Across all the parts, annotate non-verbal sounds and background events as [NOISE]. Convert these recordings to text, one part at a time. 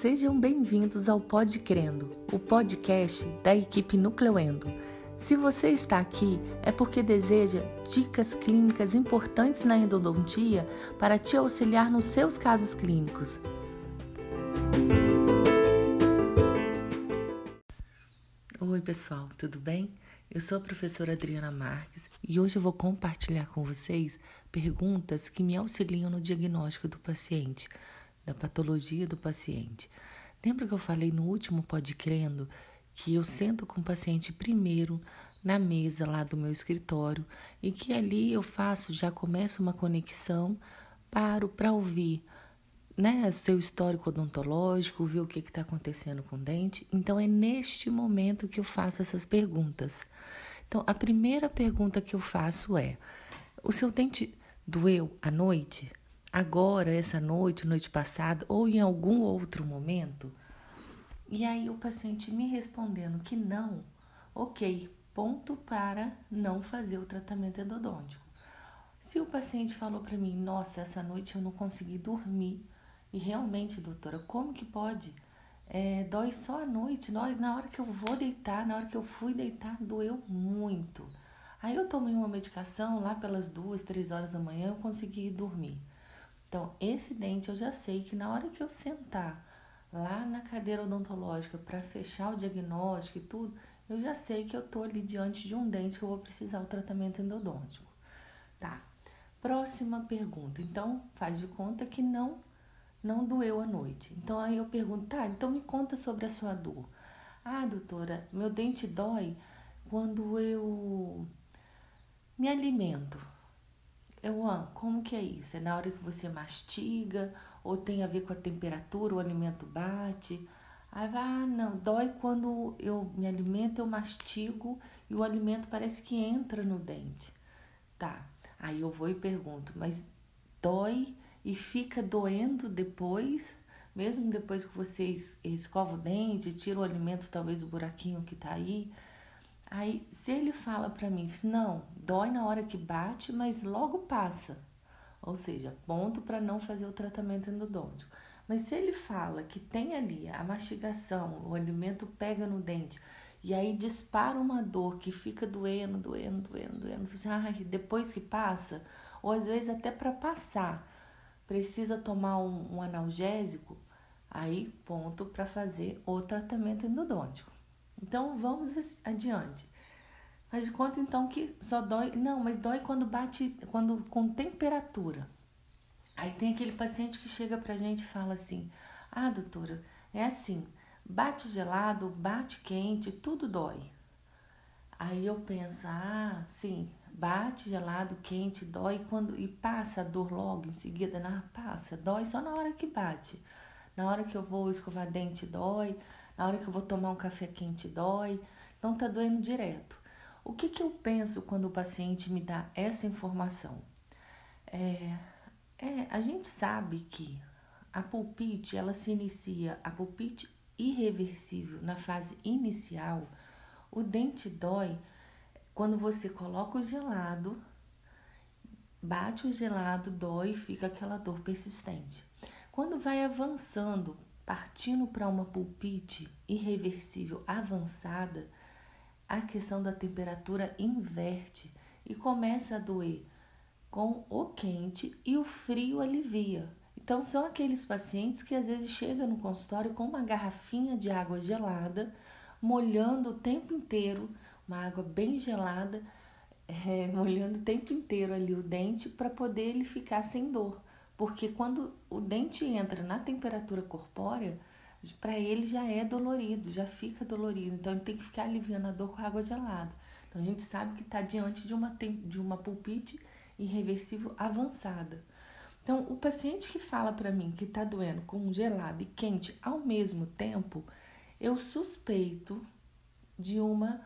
sejam bem-vindos ao Pod Crendo, o podcast da equipe Nucleuendo. Se você está aqui, é porque deseja dicas clínicas importantes na endodontia para te auxiliar nos seus casos clínicos. Oi, pessoal, tudo bem? Eu sou a professora Adriana Marques e hoje eu vou compartilhar com vocês perguntas que me auxiliam no diagnóstico do paciente, da patologia do paciente. Lembra que eu falei no último Podcrendo que eu sento com o paciente primeiro na mesa lá do meu escritório e que ali eu faço, já começo uma conexão, paro para ouvir né, seu histórico odontológico, ver o que está acontecendo com o dente. Então, é neste momento que eu faço essas perguntas. Então, a primeira pergunta que eu faço é: o seu dente doeu à noite? Agora, essa noite, noite passada, ou em algum outro momento? E aí, o paciente me respondendo que não, ok, ponto para não fazer o tratamento endodôntico. Se o paciente falou para mim, nossa, essa noite eu não consegui dormir, e realmente, doutora, como que pode? É, dói só à noite, na hora que eu vou deitar, na hora que eu fui deitar, doeu muito. Aí eu tomei uma medicação lá pelas duas, três horas da manhã, eu consegui dormir. Então, esse dente eu já sei que na hora que eu sentar lá na cadeira odontológica para fechar o diagnóstico e tudo, eu já sei que eu tô ali diante de um dente que eu vou precisar o tratamento endodôntico. Tá. Próxima pergunta. Então, faz de conta que não não doeu à noite. Então aí eu pergunto, tá, então me conta sobre a sua dor. Ah, doutora, meu dente dói quando eu me alimento. Eu, ah, como que é isso? É na hora que você mastiga ou tem a ver com a temperatura, o alimento bate? Aí vai, ah, não, dói quando eu me alimento, eu mastigo e o alimento parece que entra no dente. Tá. Aí eu vou e pergunto, mas dói e fica doendo depois, mesmo depois que você escova o dente, tira o alimento, talvez o buraquinho que tá aí. Aí, se ele fala para mim, não, dói na hora que bate, mas logo passa. Ou seja, ponto para não fazer o tratamento endodôntico. Mas se ele fala que tem ali a mastigação, o alimento pega no dente e aí dispara uma dor que fica doendo, doendo, doendo, doendo, ah, depois que passa, ou às vezes até para passar, precisa tomar um, um analgésico, aí ponto para fazer o tratamento endodôntico. Então vamos adiante. De conta então que só dói, não, mas dói quando bate, quando com temperatura. Aí tem aquele paciente que chega pra gente e fala assim: "Ah, doutora, é assim, bate gelado, bate quente, tudo dói". Aí eu penso: "Ah, sim, bate gelado, quente, dói quando e passa a dor logo em seguida, não passa, dói só na hora que bate. Na hora que eu vou escovar dente dói, na hora que eu vou tomar um café quente dói, então tá doendo direto. O que que eu penso quando o paciente me dá essa informação? É, é a gente sabe que a pulpite ela se inicia, a pulpite irreversível na fase inicial, o dente dói quando você coloca o gelado, bate o gelado, dói e fica aquela dor persistente. Quando vai avançando, partindo para uma pulpite irreversível avançada, a questão da temperatura inverte e começa a doer com o quente e o frio alivia. Então, são aqueles pacientes que às vezes chegam no consultório com uma garrafinha de água gelada, molhando o tempo inteiro uma água bem gelada, [LAUGHS] é, molhando o tempo inteiro ali o dente para poder ele ficar sem dor. Porque quando o dente entra na temperatura corpórea, para ele já é dolorido, já fica dolorido. Então ele tem que ficar aliviando a dor com água gelada. Então a gente sabe que está diante de uma, de uma pulpite irreversível avançada. Então, o paciente que fala para mim que está doendo com gelado e quente ao mesmo tempo, eu suspeito de uma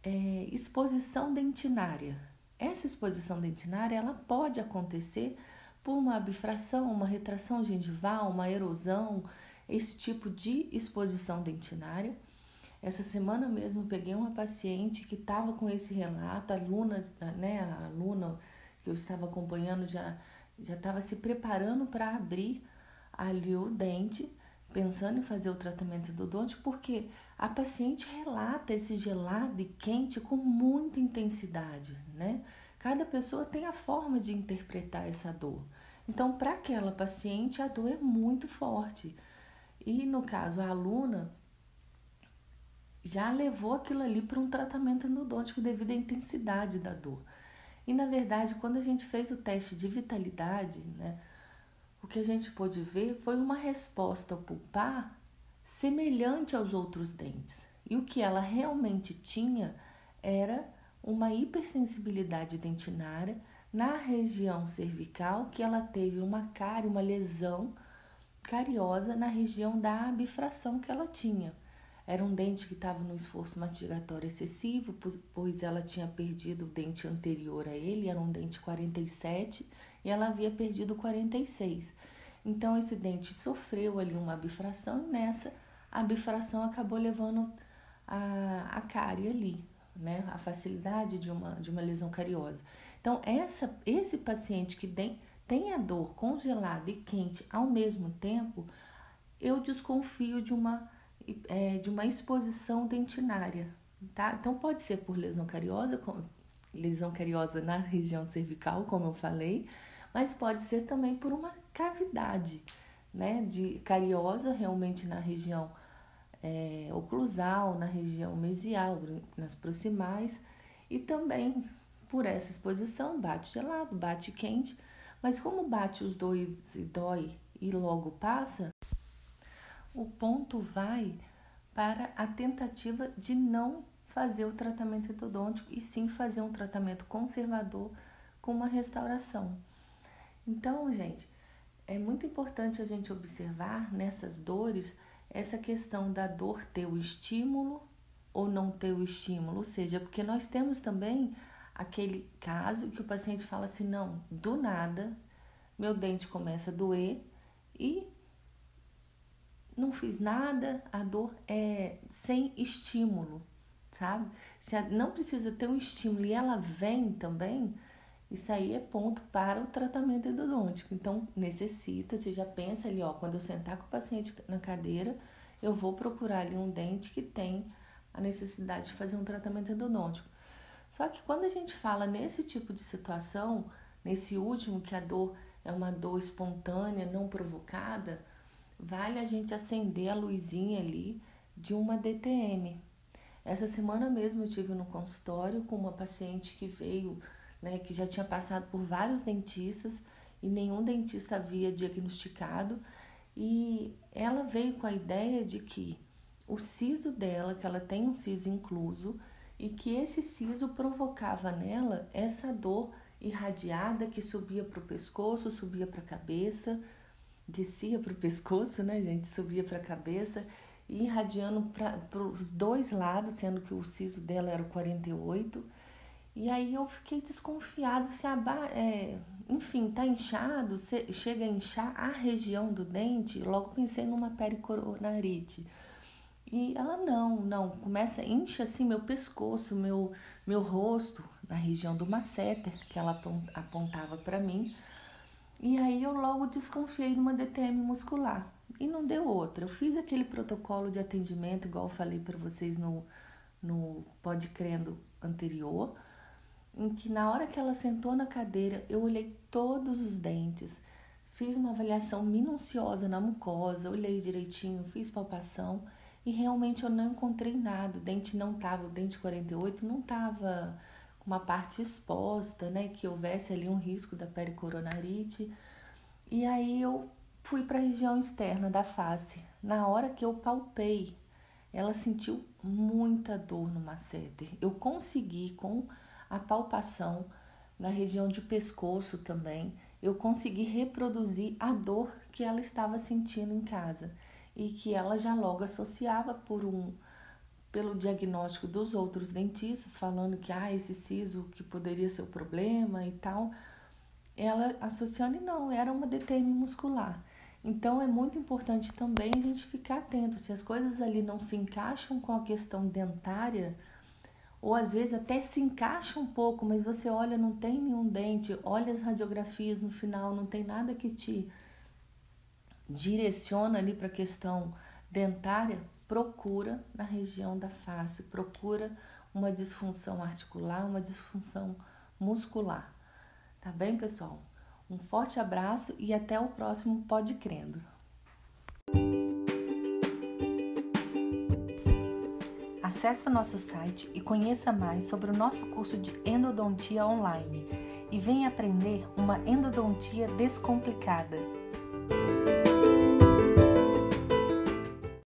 é, exposição dentinária. Essa exposição dentinária ela pode acontecer por uma bifração, uma retração gengival, uma erosão, esse tipo de exposição dentinária. Essa semana mesmo eu peguei uma paciente que estava com esse relato, a aluna, né, a aluna que eu estava acompanhando já já estava se preparando para abrir ali o dente pensando em fazer o tratamento endodôntico porque a paciente relata esse gelado e quente com muita intensidade, né? Cada pessoa tem a forma de interpretar essa dor. Então, para aquela paciente, a dor é muito forte. E no caso, a aluna já levou aquilo ali para um tratamento endodôntico devido à intensidade da dor. E na verdade, quando a gente fez o teste de vitalidade, né, o que a gente pôde ver foi uma resposta pulpar semelhante aos outros dentes. E o que ela realmente tinha era uma hipersensibilidade dentinária na região cervical, que ela teve uma cárie, uma lesão cariosa na região da bifração que ela tinha. Era um dente que estava no esforço mastigatório excessivo, pois ela tinha perdido o dente anterior a ele, era um dente 47, e ela havia perdido 46. Então esse dente sofreu ali uma bifração e nessa a bifração acabou levando a, a cárie ali, né? A facilidade de uma, de uma lesão cariosa. Então, essa, esse paciente que tem, tem a dor congelada e quente ao mesmo tempo, eu desconfio de uma é, de uma exposição dentinária, tá? Então pode ser por lesão cariosa, lesão cariosa na região cervical, como eu falei, mas pode ser também por uma cavidade, né? De cariosa realmente na região é, oclusal, na região mesial, nas proximais, e também por essa exposição, bate gelado, bate quente, mas como bate os dois e dói e logo passa, o ponto vai para a tentativa de não fazer o tratamento endodôntico e sim fazer um tratamento conservador com uma restauração. Então, gente, é muito importante a gente observar nessas dores essa questão da dor ter o estímulo ou não ter o estímulo, ou seja, porque nós temos também aquele caso que o paciente fala assim: não, do nada, meu dente começa a doer e não fiz nada, a dor é sem estímulo, sabe? Se não precisa ter um estímulo e ela vem também, isso aí é ponto para o tratamento endodôntico. Então, necessita, você já pensa ali, ó, quando eu sentar com o paciente na cadeira, eu vou procurar ali um dente que tem a necessidade de fazer um tratamento endodôntico. Só que quando a gente fala nesse tipo de situação, nesse último que a dor é uma dor espontânea, não provocada, vale a gente acender a luzinha ali de uma DTM. Essa semana mesmo eu tive no consultório com uma paciente que veio, né, que já tinha passado por vários dentistas e nenhum dentista havia diagnosticado, e ela veio com a ideia de que o siso dela, que ela tem um siso incluso, e que esse siso provocava nela essa dor irradiada que subia para o pescoço, subia para a cabeça, descia para o [LAUGHS] pescoço, né, gente? Subia para a cabeça irradiando para os dois lados, sendo que o siso dela era o 48. E aí eu fiquei desconfiado se a é, enfim, tá inchado, chega a inchar a região do dente, logo pensei numa pericoronarite. E ela não, não, começa, incha assim meu pescoço, meu, meu rosto, na região do masseter, que ela apontava para mim. E aí eu logo desconfiei de uma DTM muscular e não deu outra. Eu fiz aquele protocolo de atendimento, igual eu falei para vocês no, no Pode Crendo anterior, em que na hora que ela sentou na cadeira, eu olhei todos os dentes, fiz uma avaliação minuciosa na mucosa, olhei direitinho, fiz palpação e realmente eu não encontrei nada. O dente não tava, o dente 48 não tava uma parte exposta, né, que houvesse ali um risco da pericoronarite. E aí eu fui para a região externa da face. Na hora que eu palpei, ela sentiu muita dor no masseter. Eu consegui com a palpação na região de pescoço também, eu consegui reproduzir a dor que ela estava sentindo em casa e que ela já logo associava por um pelo diagnóstico dos outros dentistas, falando que ah, esse siso que poderia ser o problema e tal, ela associando e não, era uma DTM muscular. Então é muito importante também a gente ficar atento se as coisas ali não se encaixam com a questão dentária, ou às vezes até se encaixa um pouco, mas você olha, não tem nenhum dente, olha as radiografias no final, não tem nada que te direciona ali para a questão dentária, procura na região da face, procura uma disfunção articular, uma disfunção muscular. Tá bem, pessoal? Um forte abraço e até o próximo Pode Crendo. Acesse o nosso site e conheça mais sobre o nosso curso de endodontia online e venha aprender uma endodontia descomplicada